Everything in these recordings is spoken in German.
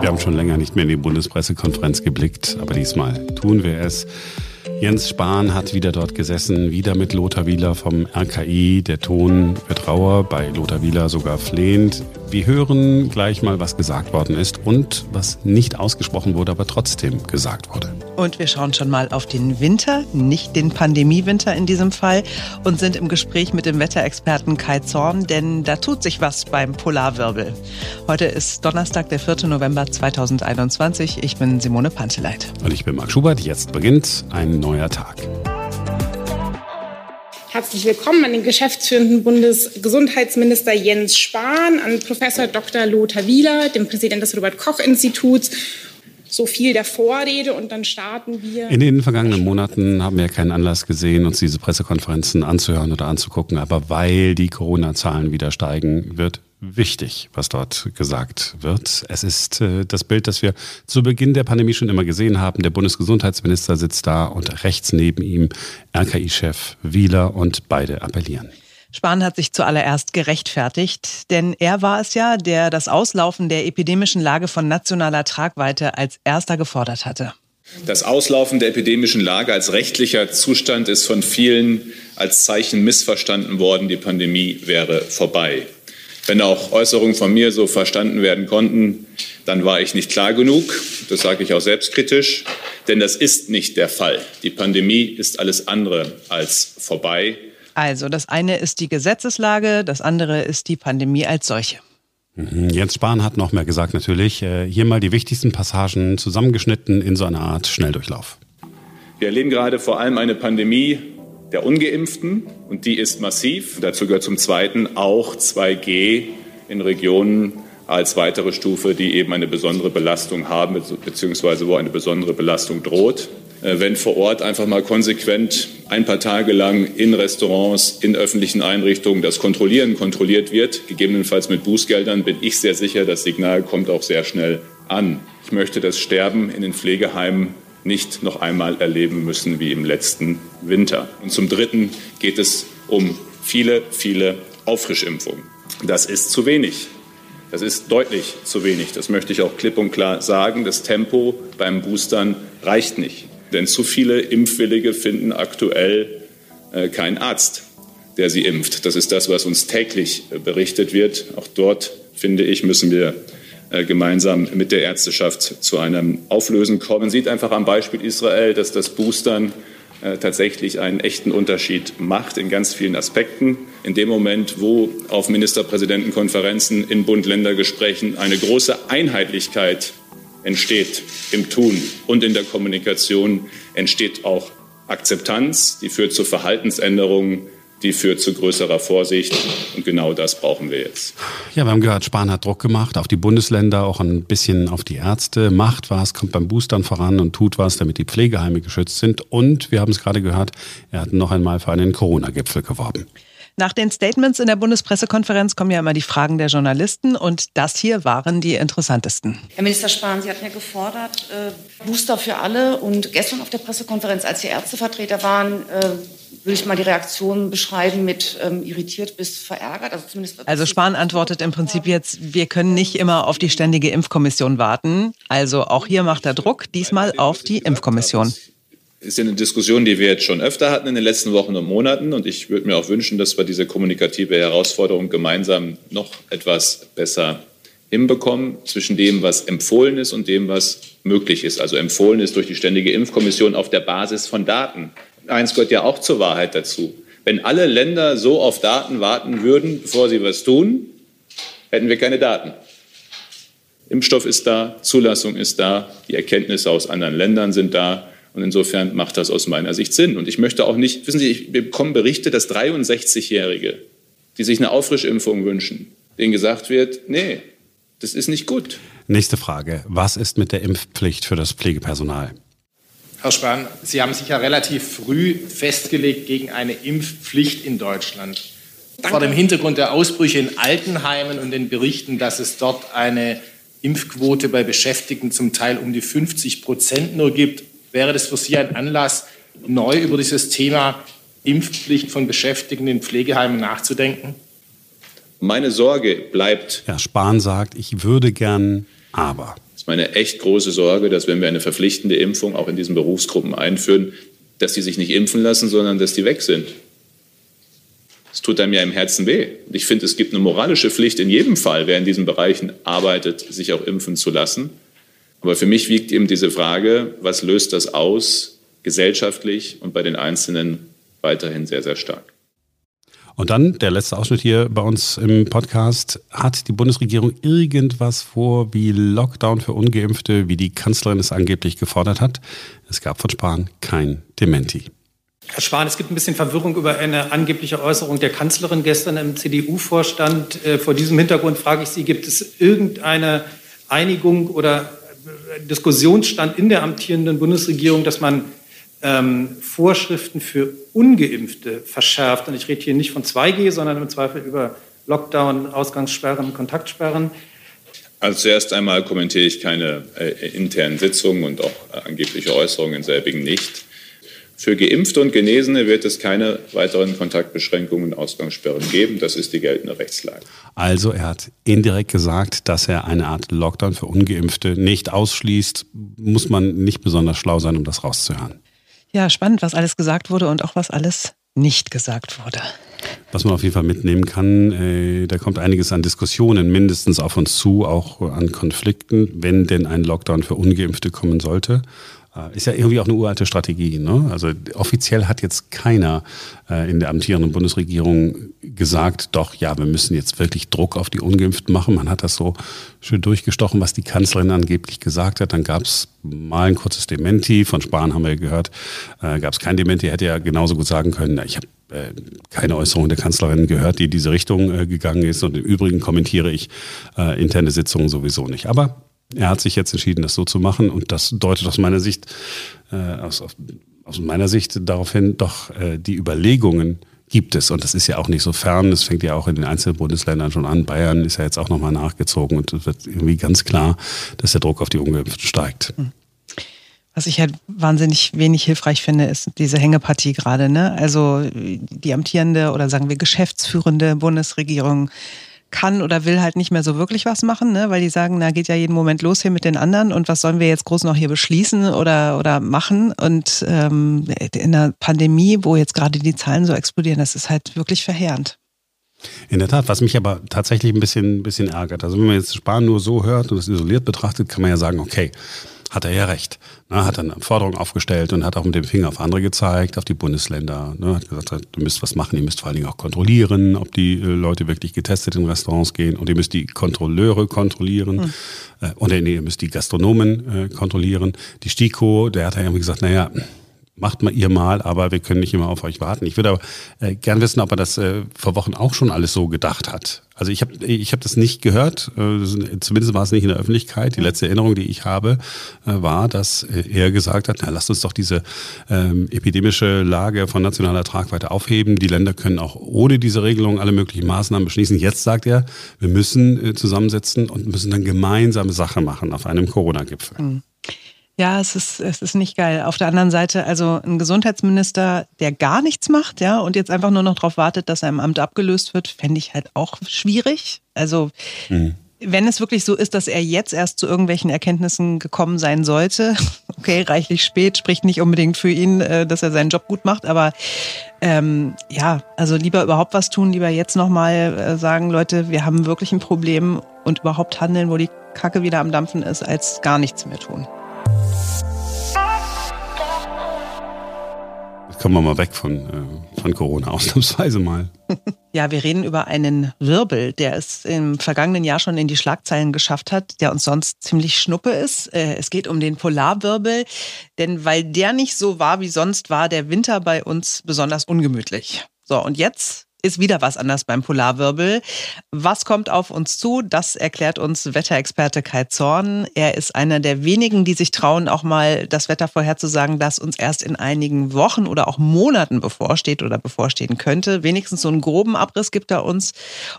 Wir haben schon länger nicht mehr in die Bundespressekonferenz geblickt, aber diesmal tun wir es. Jens Spahn hat wieder dort gesessen, wieder mit Lothar Wieler vom RKI. Der Ton wird rauer, bei Lothar Wieler sogar flehend. Wir hören gleich mal, was gesagt worden ist und was nicht ausgesprochen wurde, aber trotzdem gesagt wurde. Und wir schauen schon mal auf den Winter, nicht den Pandemiewinter in diesem Fall, und sind im Gespräch mit dem Wetterexperten Kai Zorn, denn da tut sich was beim Polarwirbel. Heute ist Donnerstag, der 4. November 2021. Ich bin Simone Panteleit. Und ich bin Marc Schubert. Jetzt beginnt ein neuer Tag. Herzlich willkommen an den geschäftsführenden Bundesgesundheitsminister Jens Spahn, an Professor Dr. Lothar Wieler, dem Präsidenten des Robert-Koch-Instituts. So viel der Vorrede und dann starten wir. In den vergangenen Monaten haben wir keinen Anlass gesehen, uns diese Pressekonferenzen anzuhören oder anzugucken. Aber weil die Corona-Zahlen wieder steigen, wird wichtig, was dort gesagt wird. Es ist äh, das Bild, das wir zu Beginn der Pandemie schon immer gesehen haben. Der Bundesgesundheitsminister sitzt da und rechts neben ihm RKI-Chef Wieler und beide appellieren. Spahn hat sich zuallererst gerechtfertigt, denn er war es ja, der das Auslaufen der epidemischen Lage von nationaler Tragweite als erster gefordert hatte. Das Auslaufen der epidemischen Lage als rechtlicher Zustand ist von vielen als Zeichen missverstanden worden, die Pandemie wäre vorbei. Wenn auch Äußerungen von mir so verstanden werden konnten, dann war ich nicht klar genug. Das sage ich auch selbstkritisch. Denn das ist nicht der Fall. Die Pandemie ist alles andere als vorbei. Also, das eine ist die Gesetzeslage, das andere ist die Pandemie als solche. Mhm. Jens Spahn hat noch mehr gesagt natürlich. Äh, hier mal die wichtigsten Passagen zusammengeschnitten in so einer Art Schnelldurchlauf. Wir erleben gerade vor allem eine Pandemie der Ungeimpften und die ist massiv. Dazu gehört zum Zweiten auch 2G in Regionen als weitere Stufe, die eben eine besondere Belastung haben, beziehungsweise wo eine besondere Belastung droht. Äh, wenn vor Ort einfach mal konsequent ein paar Tage lang in Restaurants, in öffentlichen Einrichtungen das Kontrollieren kontrolliert wird, gegebenenfalls mit Bußgeldern, bin ich sehr sicher, das Signal kommt auch sehr schnell an. Ich möchte das Sterben in den Pflegeheimen nicht noch einmal erleben müssen wie im letzten Winter. Und zum Dritten geht es um viele, viele Auffrischimpfungen. Das ist zu wenig. Das ist deutlich zu wenig. Das möchte ich auch klipp und klar sagen. Das Tempo beim Boostern reicht nicht. Denn zu viele Impfwillige finden aktuell äh, keinen Arzt, der sie impft. Das ist das, was uns täglich äh, berichtet wird. Auch dort, finde ich, müssen wir gemeinsam mit der Ärzteschaft zu einem Auflösen kommen. Man sieht einfach am Beispiel Israel, dass das Boostern äh, tatsächlich einen echten Unterschied macht in ganz vielen Aspekten. In dem Moment, wo auf Ministerpräsidentenkonferenzen in Bund-Länder-Gesprächen eine große Einheitlichkeit entsteht im Tun und in der Kommunikation, entsteht auch Akzeptanz, die führt zu Verhaltensänderungen die führt zu größerer Vorsicht. Und genau das brauchen wir jetzt. Ja, wir haben gehört, Spahn hat Druck gemacht auf die Bundesländer, auch ein bisschen auf die Ärzte. Macht was, kommt beim Boostern voran und tut was, damit die Pflegeheime geschützt sind. Und wir haben es gerade gehört, er hat noch einmal für einen Corona-Gipfel geworben. Nach den Statements in der Bundespressekonferenz kommen ja immer die Fragen der Journalisten und das hier waren die interessantesten. Herr Minister Spahn, Sie hatten ja gefordert, äh, Booster für alle und gestern auf der Pressekonferenz, als die Ärztevertreter waren, äh, will ich mal die Reaktion beschreiben mit ähm, irritiert bis verärgert. Also, zumindest also Spahn antwortet im Prinzip jetzt, wir können nicht immer auf die ständige Impfkommission warten. Also auch hier macht er Druck, diesmal auf die Impfkommission ist ja eine Diskussion, die wir jetzt schon öfter hatten in den letzten Wochen und Monaten. Und ich würde mir auch wünschen, dass wir diese kommunikative Herausforderung gemeinsam noch etwas besser hinbekommen zwischen dem, was empfohlen ist und dem, was möglich ist. Also empfohlen ist durch die Ständige Impfkommission auf der Basis von Daten. Eins gehört ja auch zur Wahrheit dazu. Wenn alle Länder so auf Daten warten würden, bevor sie was tun, hätten wir keine Daten. Impfstoff ist da, Zulassung ist da, die Erkenntnisse aus anderen Ländern sind da. Und insofern macht das aus meiner Sicht Sinn. Und ich möchte auch nicht, wissen Sie, ich bekomme Berichte, dass 63-Jährige, die sich eine Auffrischimpfung wünschen, denen gesagt wird, nee, das ist nicht gut. Nächste Frage. Was ist mit der Impfpflicht für das Pflegepersonal? Herr Spahn, Sie haben sich ja relativ früh festgelegt gegen eine Impfpflicht in Deutschland. Danke. Vor dem Hintergrund der Ausbrüche in Altenheimen und den Berichten, dass es dort eine Impfquote bei Beschäftigten zum Teil um die 50 Prozent nur gibt, Wäre das für Sie ein Anlass, neu über dieses Thema Impfpflicht von Beschäftigten in Pflegeheimen nachzudenken? Meine Sorge bleibt. Herr Spahn sagt, ich würde gern, aber. Das ist meine echt große Sorge, dass wenn wir eine verpflichtende Impfung auch in diesen Berufsgruppen einführen, dass die sich nicht impfen lassen, sondern dass die weg sind. Es tut einem ja im Herzen weh. Ich finde, es gibt eine moralische Pflicht in jedem Fall, wer in diesen Bereichen arbeitet, sich auch impfen zu lassen. Aber für mich wiegt eben diese Frage, was löst das aus, gesellschaftlich und bei den Einzelnen weiterhin sehr, sehr stark. Und dann der letzte Ausschnitt hier bei uns im Podcast. Hat die Bundesregierung irgendwas vor wie Lockdown für Ungeimpfte, wie die Kanzlerin es angeblich gefordert hat? Es gab von Spahn kein Dementi. Herr Spahn, es gibt ein bisschen Verwirrung über eine angebliche Äußerung der Kanzlerin gestern im CDU-Vorstand. Äh, vor diesem Hintergrund frage ich Sie, gibt es irgendeine Einigung oder Diskussionsstand in der amtierenden Bundesregierung, dass man ähm, Vorschriften für Ungeimpfte verschärft. Und ich rede hier nicht von 2G, sondern im Zweifel über Lockdown, Ausgangssperren, Kontaktsperren. Also zuerst einmal kommentiere ich keine äh, internen Sitzungen und auch äh, angebliche Äußerungen in selbigen nicht. Für Geimpfte und Genesene wird es keine weiteren Kontaktbeschränkungen und Ausgangssperren geben. Das ist die geltende Rechtslage. Also er hat indirekt gesagt, dass er eine Art Lockdown für Ungeimpfte nicht ausschließt. Muss man nicht besonders schlau sein, um das rauszuhören. Ja, spannend, was alles gesagt wurde und auch was alles nicht gesagt wurde. Was man auf jeden Fall mitnehmen kann, äh, da kommt einiges an Diskussionen mindestens auf uns zu, auch an Konflikten, wenn denn ein Lockdown für Ungeimpfte kommen sollte. Äh, ist ja irgendwie auch eine uralte Strategie. Ne? Also offiziell hat jetzt keiner äh, in der amtierenden Bundesregierung gesagt, doch, ja, wir müssen jetzt wirklich Druck auf die Ungeimpften machen. Man hat das so schön durchgestochen, was die Kanzlerin angeblich gesagt hat. Dann gab es mal ein kurzes Dementi. Von Spahn haben wir gehört, äh, gab es kein Dementi. Hätte ja genauso gut sagen können, na, ich habe äh, keine Äußerung der Kanzlerin gehört, die in diese Richtung äh, gegangen ist. Und im Übrigen kommentiere ich äh, interne Sitzungen sowieso nicht. Aber er hat sich jetzt entschieden, das so zu machen und das deutet aus meiner Sicht, äh, aus, aus meiner Sicht darauf hin, doch äh, die Überlegungen gibt es und das ist ja auch nicht so fern. Das fängt ja auch in den einzelnen Bundesländern schon an. Bayern ist ja jetzt auch nochmal nachgezogen und es wird irgendwie ganz klar, dass der Druck auf die Ungeimpften steigt. Hm. Was ich halt wahnsinnig wenig hilfreich finde, ist diese Hängepartie gerade. Ne? Also die amtierende oder sagen wir geschäftsführende Bundesregierung kann oder will halt nicht mehr so wirklich was machen, ne? weil die sagen, na geht ja jeden Moment los hier mit den anderen und was sollen wir jetzt groß noch hier beschließen oder, oder machen? Und ähm, in der Pandemie, wo jetzt gerade die Zahlen so explodieren, das ist halt wirklich verheerend. In der Tat, was mich aber tatsächlich ein bisschen, bisschen ärgert. Also wenn man jetzt Spahn nur so hört und es isoliert betrachtet, kann man ja sagen, okay, hat er ja recht. Ne, hat dann Forderungen aufgestellt und hat auch mit dem Finger auf andere gezeigt, auf die Bundesländer. Ne, hat gesagt, du müsst was machen, ihr müsst vor allen Dingen auch kontrollieren, ob die äh, Leute wirklich getestet in Restaurants gehen und ihr müsst die Kontrolleure kontrollieren mhm. äh, und nee, ihr müsst die Gastronomen äh, kontrollieren. Die STIKO, der hat ja irgendwie gesagt, naja, macht mal ihr mal, aber wir können nicht immer auf euch warten. Ich würde aber äh, gern wissen, ob er das äh, vor Wochen auch schon alles so gedacht hat. Also ich habe ich hab das nicht gehört, äh, zumindest war es nicht in der Öffentlichkeit. Die letzte Erinnerung, die ich habe, äh, war, dass äh, er gesagt hat, na, lasst uns doch diese ähm, epidemische Lage von nationaler Tragweite aufheben. Die Länder können auch ohne diese Regelung alle möglichen Maßnahmen beschließen. Jetzt sagt er, wir müssen äh, zusammensetzen und müssen dann gemeinsame Sache machen auf einem Corona-Gipfel. Mhm. Ja, es ist, es ist nicht geil. Auf der anderen Seite, also ein Gesundheitsminister, der gar nichts macht, ja, und jetzt einfach nur noch darauf wartet, dass er im Amt abgelöst wird, fände ich halt auch schwierig. Also, mhm. wenn es wirklich so ist, dass er jetzt erst zu irgendwelchen Erkenntnissen gekommen sein sollte, okay, reichlich spät, spricht nicht unbedingt für ihn, äh, dass er seinen Job gut macht, aber ähm, ja, also lieber überhaupt was tun, lieber jetzt nochmal äh, sagen, Leute, wir haben wirklich ein Problem und überhaupt handeln, wo die Kacke wieder am Dampfen ist, als gar nichts mehr tun. Kommen wir mal weg von, äh, von Corona, ausnahmsweise mal. Ja, wir reden über einen Wirbel, der es im vergangenen Jahr schon in die Schlagzeilen geschafft hat, der uns sonst ziemlich schnuppe ist. Äh, es geht um den Polarwirbel, denn weil der nicht so war wie sonst, war der Winter bei uns besonders ungemütlich. So, und jetzt ist wieder was anders beim Polarwirbel. Was kommt auf uns zu? Das erklärt uns Wetterexperte Kai Zorn. Er ist einer der wenigen, die sich trauen, auch mal das Wetter vorherzusagen, das uns erst in einigen Wochen oder auch Monaten bevorsteht oder bevorstehen könnte. Wenigstens so einen groben Abriss gibt er uns.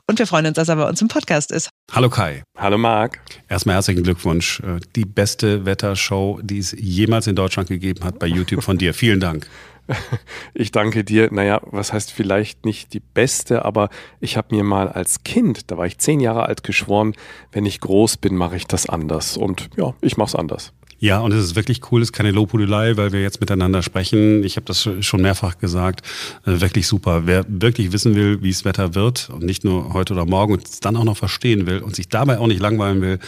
Und wir freuen uns, dass er bei uns im Podcast ist. Hallo Kai. Hallo Marc. Erstmal herzlichen Glückwunsch. Die beste Wettershow, die es jemals in Deutschland gegeben hat bei YouTube von dir. Vielen Dank. Ich danke dir. Naja, was heißt vielleicht nicht die beste, aber ich habe mir mal als Kind, da war ich zehn Jahre alt, geschworen, wenn ich groß bin, mache ich das anders. Und ja, ich mache es anders. Ja, und es ist wirklich cool, es ist keine Lobhudelei, weil wir jetzt miteinander sprechen. Ich habe das schon mehrfach gesagt. Äh, wirklich super. Wer wirklich wissen will, wie es Wetter wird und nicht nur heute oder morgen und es dann auch noch verstehen will und sich dabei auch nicht langweilen will,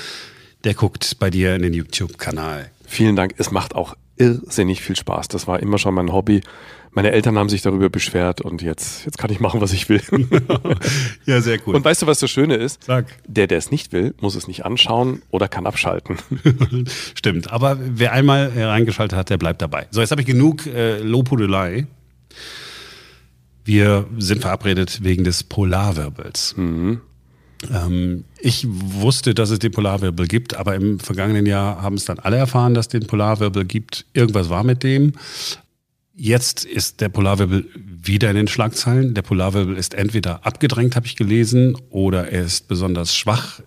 der guckt bei dir in den YouTube-Kanal. Vielen Dank. Es macht auch irrsinnig viel Spaß. Das war immer schon mein Hobby. Meine Eltern haben sich darüber beschwert und jetzt, jetzt kann ich machen, was ich will. ja, sehr cool. Und weißt du, was das Schöne ist? Sag. Der, der es nicht will, muss es nicht anschauen oder kann abschalten. Stimmt. Aber wer einmal reingeschaltet hat, der bleibt dabei. So, jetzt habe ich genug äh, Lobhudelei. Wir sind verabredet wegen des Polarwirbels. Mhm. Ähm, ich wusste, dass es den Polarwirbel gibt, aber im vergangenen Jahr haben es dann alle erfahren, dass es den Polarwirbel gibt. Irgendwas war mit dem. Jetzt ist der Polarwirbel wieder in den Schlagzeilen. Der Polarwirbel ist entweder abgedrängt, habe ich gelesen, oder er ist besonders schwach.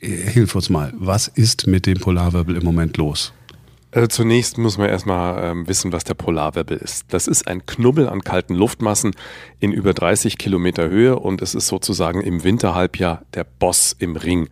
Hilf uns mal, was ist mit dem Polarwirbel im Moment los? Also zunächst muss man erstmal ähm, wissen, was der Polarwirbel ist. Das ist ein Knubbel an kalten Luftmassen in über 30 Kilometer Höhe und es ist sozusagen im Winterhalbjahr der Boss im Ring.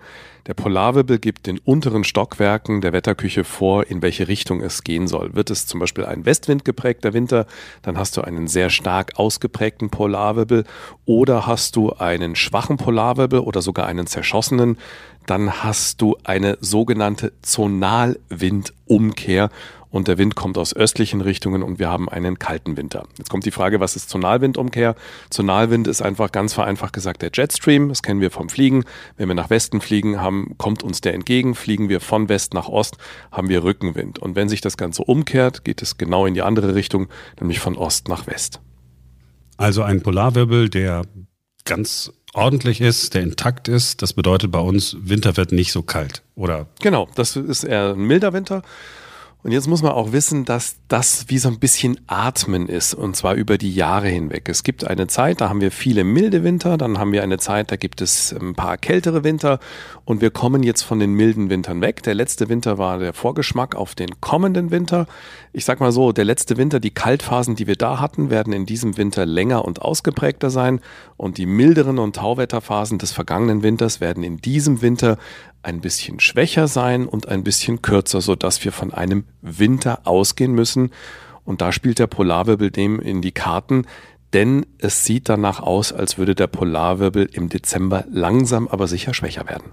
Der Polarwirbel gibt den unteren Stockwerken der Wetterküche vor, in welche Richtung es gehen soll. Wird es zum Beispiel ein Westwind geprägter Winter, dann hast du einen sehr stark ausgeprägten Polarwirbel oder hast du einen schwachen Polarwirbel oder sogar einen zerschossenen, dann hast du eine sogenannte Zonalwindumkehr und der Wind kommt aus östlichen Richtungen und wir haben einen kalten Winter. Jetzt kommt die Frage, was ist Zonalwindumkehr? Zonalwind ist einfach ganz vereinfacht gesagt der Jetstream, das kennen wir vom Fliegen. Wenn wir nach Westen fliegen, haben, kommt uns der entgegen, fliegen wir von West nach Ost, haben wir Rückenwind. Und wenn sich das Ganze umkehrt, geht es genau in die andere Richtung, nämlich von Ost nach West. Also ein Polarwirbel, der ganz ordentlich ist, der intakt ist. Das bedeutet bei uns, Winter wird nicht so kalt, oder? Genau, das ist eher ein milder Winter. Und jetzt muss man auch wissen, dass das wie so ein bisschen Atmen ist, und zwar über die Jahre hinweg. Es gibt eine Zeit, da haben wir viele milde Winter, dann haben wir eine Zeit, da gibt es ein paar kältere Winter und wir kommen jetzt von den milden Wintern weg. Der letzte Winter war der Vorgeschmack auf den kommenden Winter. Ich sag mal so, der letzte Winter, die Kaltphasen, die wir da hatten, werden in diesem Winter länger und ausgeprägter sein und die milderen und Tauwetterphasen des vergangenen Winters werden in diesem Winter ein bisschen schwächer sein und ein bisschen kürzer, sodass wir von einem Winter ausgehen müssen. Und da spielt der Polarwirbel dem in die Karten, denn es sieht danach aus, als würde der Polarwirbel im Dezember langsam aber sicher schwächer werden.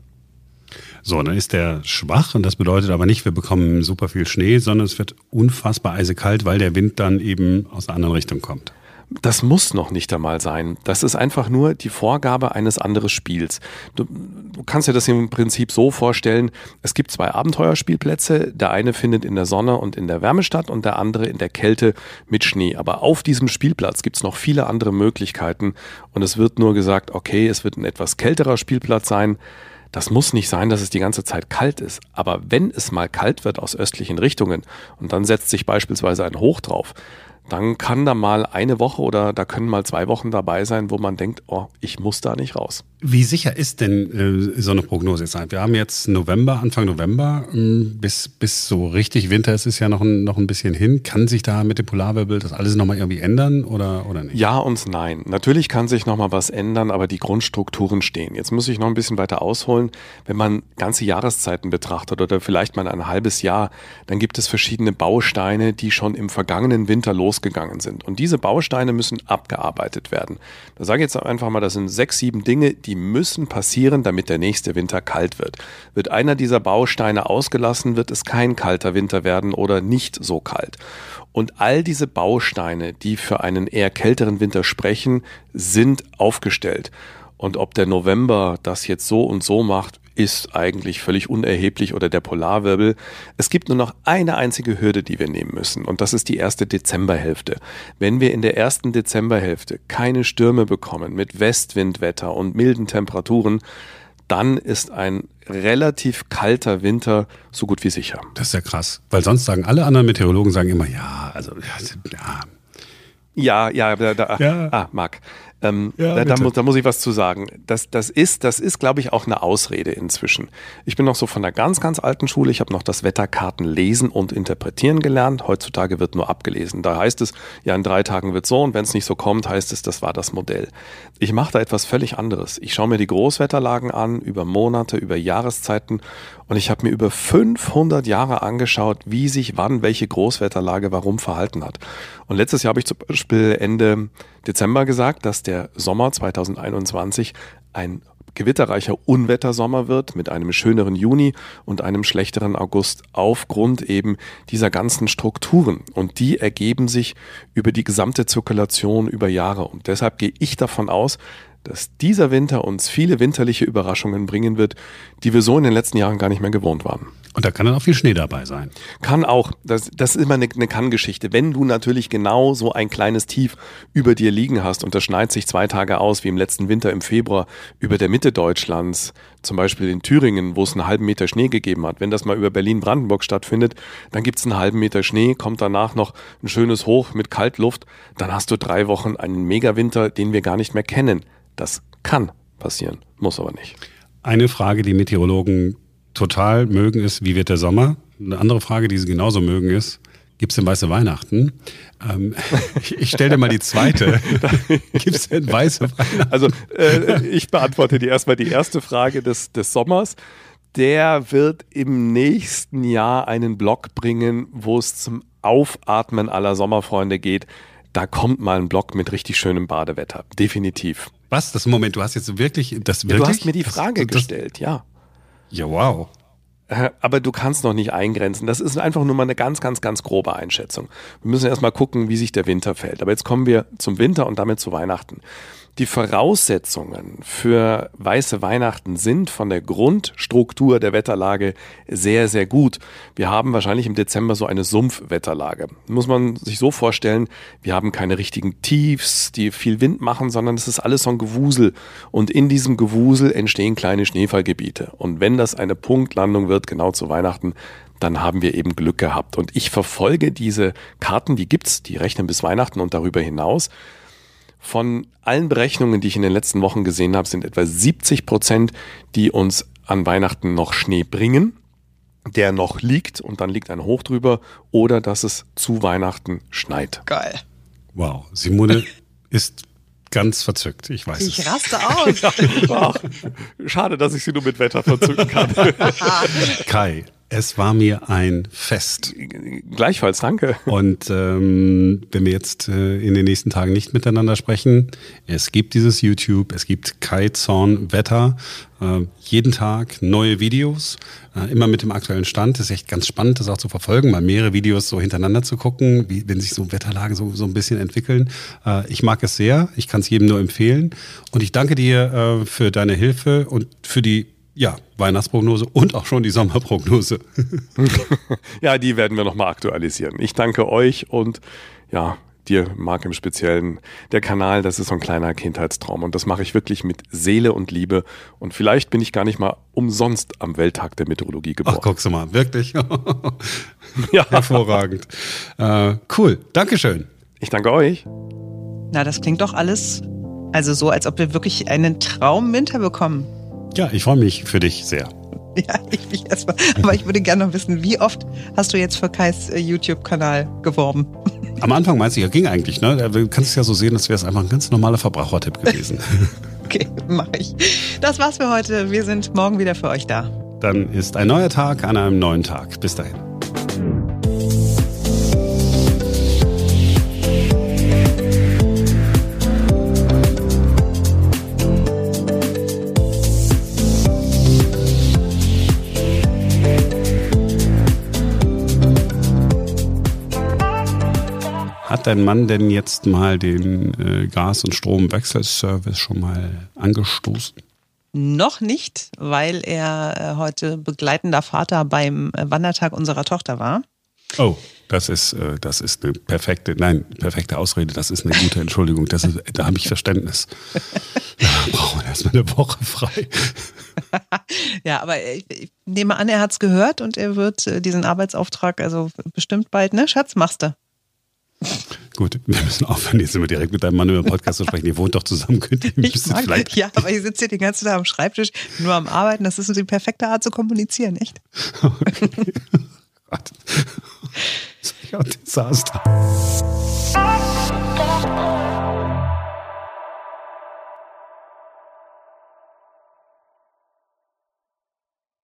So, dann ist der schwach und das bedeutet aber nicht, wir bekommen super viel Schnee, sondern es wird unfassbar eisekalt, weil der Wind dann eben aus einer anderen Richtung kommt. Das muss noch nicht einmal sein. Das ist einfach nur die Vorgabe eines anderen Spiels. Du, du, kannst dir das im Prinzip so vorstellen, es gibt zwei Abenteuerspielplätze. Der eine findet in der Sonne und in der Wärme statt und der andere in der Kälte mit Schnee. Aber auf diesem Spielplatz gibt es noch viele andere Möglichkeiten und es wird nur gesagt, okay, es wird ein etwas kälterer Spielplatz sein. Das muss nicht sein, dass es die ganze Zeit kalt ist. Aber wenn es mal kalt wird aus östlichen Richtungen und dann setzt sich beispielsweise ein Hoch drauf, dann kann da mal eine Woche oder da können mal zwei Wochen dabei sein, wo man denkt, oh, ich muss da nicht raus. Wie sicher ist denn äh, so eine Prognose jetzt? Wir haben jetzt November, Anfang November, ähm, bis, bis so richtig Winter ist es ja noch ein, noch ein bisschen hin. Kann sich da mit dem Polarwirbel das alles nochmal irgendwie ändern oder, oder nicht? Ja und nein. Natürlich kann sich nochmal was ändern, aber die Grundstrukturen stehen. Jetzt muss ich noch ein bisschen weiter ausholen. Wenn man ganze Jahreszeiten betrachtet oder vielleicht mal ein halbes Jahr, dann gibt es verschiedene Bausteine, die schon im vergangenen Winter losgegangen sind. Und diese Bausteine müssen abgearbeitet werden. Da sage ich jetzt einfach mal, das sind sechs, sieben Dinge, die die müssen passieren, damit der nächste Winter kalt wird. Wird einer dieser Bausteine ausgelassen, wird es kein kalter Winter werden oder nicht so kalt. Und all diese Bausteine, die für einen eher kälteren Winter sprechen, sind aufgestellt. Und ob der November das jetzt so und so macht, ist eigentlich völlig unerheblich oder der Polarwirbel. Es gibt nur noch eine einzige Hürde, die wir nehmen müssen und das ist die erste Dezemberhälfte. Wenn wir in der ersten Dezemberhälfte keine Stürme bekommen mit Westwindwetter und milden Temperaturen, dann ist ein relativ kalter Winter so gut wie sicher. Das ist ja krass, weil sonst sagen alle anderen Meteorologen sagen immer, ja, also ja. Ja, ja, da, da, ja. ah, Marc. Ähm, ja, da, da, muss, da, muss, ich was zu sagen. Das, das ist, das ist, glaube ich, auch eine Ausrede inzwischen. Ich bin noch so von der ganz, ganz alten Schule. Ich habe noch das Wetterkarten lesen und interpretieren gelernt. Heutzutage wird nur abgelesen. Da heißt es, ja, in drei Tagen wird so und wenn es nicht so kommt, heißt es, das war das Modell. Ich mache da etwas völlig anderes. Ich schaue mir die Großwetterlagen an über Monate, über Jahreszeiten und ich habe mir über 500 Jahre angeschaut, wie sich wann welche Großwetterlage warum verhalten hat. Und letztes Jahr habe ich zum Beispiel Ende Dezember gesagt, dass der Sommer 2021 ein gewitterreicher Unwettersommer wird mit einem schöneren Juni und einem schlechteren August aufgrund eben dieser ganzen Strukturen. Und die ergeben sich über die gesamte Zirkulation über Jahre. Und deshalb gehe ich davon aus, dass dieser Winter uns viele winterliche Überraschungen bringen wird, die wir so in den letzten Jahren gar nicht mehr gewohnt waren. Und da kann dann auch viel Schnee dabei sein. Kann auch. Das, das ist immer eine, eine Kann-Geschichte. Wenn du natürlich genau so ein kleines Tief über dir liegen hast und das schneit sich zwei Tage aus, wie im letzten Winter im Februar über der Mitte Deutschlands, zum Beispiel in Thüringen, wo es einen halben Meter Schnee gegeben hat. Wenn das mal über Berlin-Brandenburg stattfindet, dann gibt es einen halben Meter Schnee, kommt danach noch ein schönes Hoch mit Kaltluft, dann hast du drei Wochen einen Megawinter, den wir gar nicht mehr kennen. Das kann passieren, muss aber nicht. Eine Frage, die Meteorologen total mögen, ist, wie wird der Sommer? Eine andere Frage, die sie genauso mögen, ist, gibt es denn weiße Weihnachten? Ähm, ich, stelle dir mal die zweite. gibt es denn weiße Weihnachten? Also äh, ich beantworte dir erstmal die erste Frage des, des Sommers. Der wird im nächsten Jahr einen Blog bringen, wo es zum Aufatmen aller Sommerfreunde geht. Da kommt mal ein Blog mit richtig schönem Badewetter. Definitiv. Was? Das Moment, du hast jetzt wirklich das wirklich? Du hast mir die Frage das, gestellt, ja. Ja, wow. Aber du kannst noch nicht eingrenzen. Das ist einfach nur mal eine ganz, ganz, ganz grobe Einschätzung. Wir müssen erstmal gucken, wie sich der Winter fällt. Aber jetzt kommen wir zum Winter und damit zu Weihnachten. Die Voraussetzungen für weiße Weihnachten sind von der Grundstruktur der Wetterlage sehr, sehr gut. Wir haben wahrscheinlich im Dezember so eine Sumpfwetterlage. Muss man sich so vorstellen, wir haben keine richtigen Tiefs, die viel Wind machen, sondern es ist alles so ein Gewusel. Und in diesem Gewusel entstehen kleine Schneefallgebiete. Und wenn das eine Punktlandung wird, genau zu Weihnachten, dann haben wir eben Glück gehabt. Und ich verfolge diese Karten, die gibt's, die rechnen bis Weihnachten und darüber hinaus. Von allen Berechnungen, die ich in den letzten Wochen gesehen habe, sind etwa 70 Prozent, die uns an Weihnachten noch Schnee bringen, der noch liegt und dann liegt ein Hoch drüber oder dass es zu Weihnachten schneit. Geil. Wow, Simone ist ganz verzückt, ich weiß ich es. Ich raste aus. ja, schade, dass ich sie nur mit Wetter verzücken kann. Kai, es war mir ein Fest. Gleichfalls, danke. Und ähm, wenn wir jetzt äh, in den nächsten Tagen nicht miteinander sprechen, es gibt dieses YouTube, es gibt Kai Zorn Wetter, äh, jeden Tag neue Videos, äh, immer mit dem aktuellen Stand. Das ist echt ganz spannend, das auch zu verfolgen, mal mehrere Videos so hintereinander zu gucken, wie, wenn sich so Wetterlagen so, so ein bisschen entwickeln. Äh, ich mag es sehr, ich kann es jedem nur empfehlen. Und ich danke dir äh, für deine Hilfe und für die ja, Weihnachtsprognose und auch schon die Sommerprognose. ja, die werden wir nochmal aktualisieren. Ich danke euch und ja, dir, Marc, im Speziellen. Der Kanal, das ist so ein kleiner Kindheitstraum und das mache ich wirklich mit Seele und Liebe. Und vielleicht bin ich gar nicht mal umsonst am Welttag der Meteorologie geboren. Ach, guckst du mal, wirklich? ja. Hervorragend. Äh, cool, Dankeschön. Ich danke euch. Na, das klingt doch alles, also so, als ob wir wirklich einen Traumwinter bekommen. Ja, ich freue mich für dich sehr. Ja, ich mich erstmal. Aber ich würde gerne noch wissen, wie oft hast du jetzt für Kais äh, YouTube-Kanal geworben? Am Anfang meinst du, ja, ging eigentlich, ne? Du kannst es ja so sehen, als wäre es einfach ein ganz normaler Verbrauchertipp gewesen. okay, mache ich. Das war's für heute. Wir sind morgen wieder für euch da. Dann ist ein neuer Tag an einem neuen Tag. Bis dahin. Hat dein Mann denn jetzt mal den äh, Gas- und Stromwechselservice schon mal angestoßen? Noch nicht, weil er äh, heute begleitender Vater beim äh, Wandertag unserer Tochter war. Oh, das ist, äh, das ist eine perfekte, nein, perfekte Ausrede, das ist eine gute Entschuldigung, das ist, da habe ich Verständnis. Da brauchen wir erstmal eine Woche frei. ja, aber ich, ich nehme an, er hat es gehört und er wird diesen Arbeitsauftrag, also bestimmt bald, ne, Schatz, machst du. Gut, wir müssen aufhören, jetzt immer direkt mit deinem Mann über den Podcast zu sprechen. Ihr wohnt doch zusammen, könnt ihr ich mag, vielleicht... Ja, aber ihr sitzt hier den ganzen Tag am Schreibtisch, nur am Arbeiten. Das ist die perfekte Art zu kommunizieren, echt? Okay. Gott. Das ist ja ein Desaster.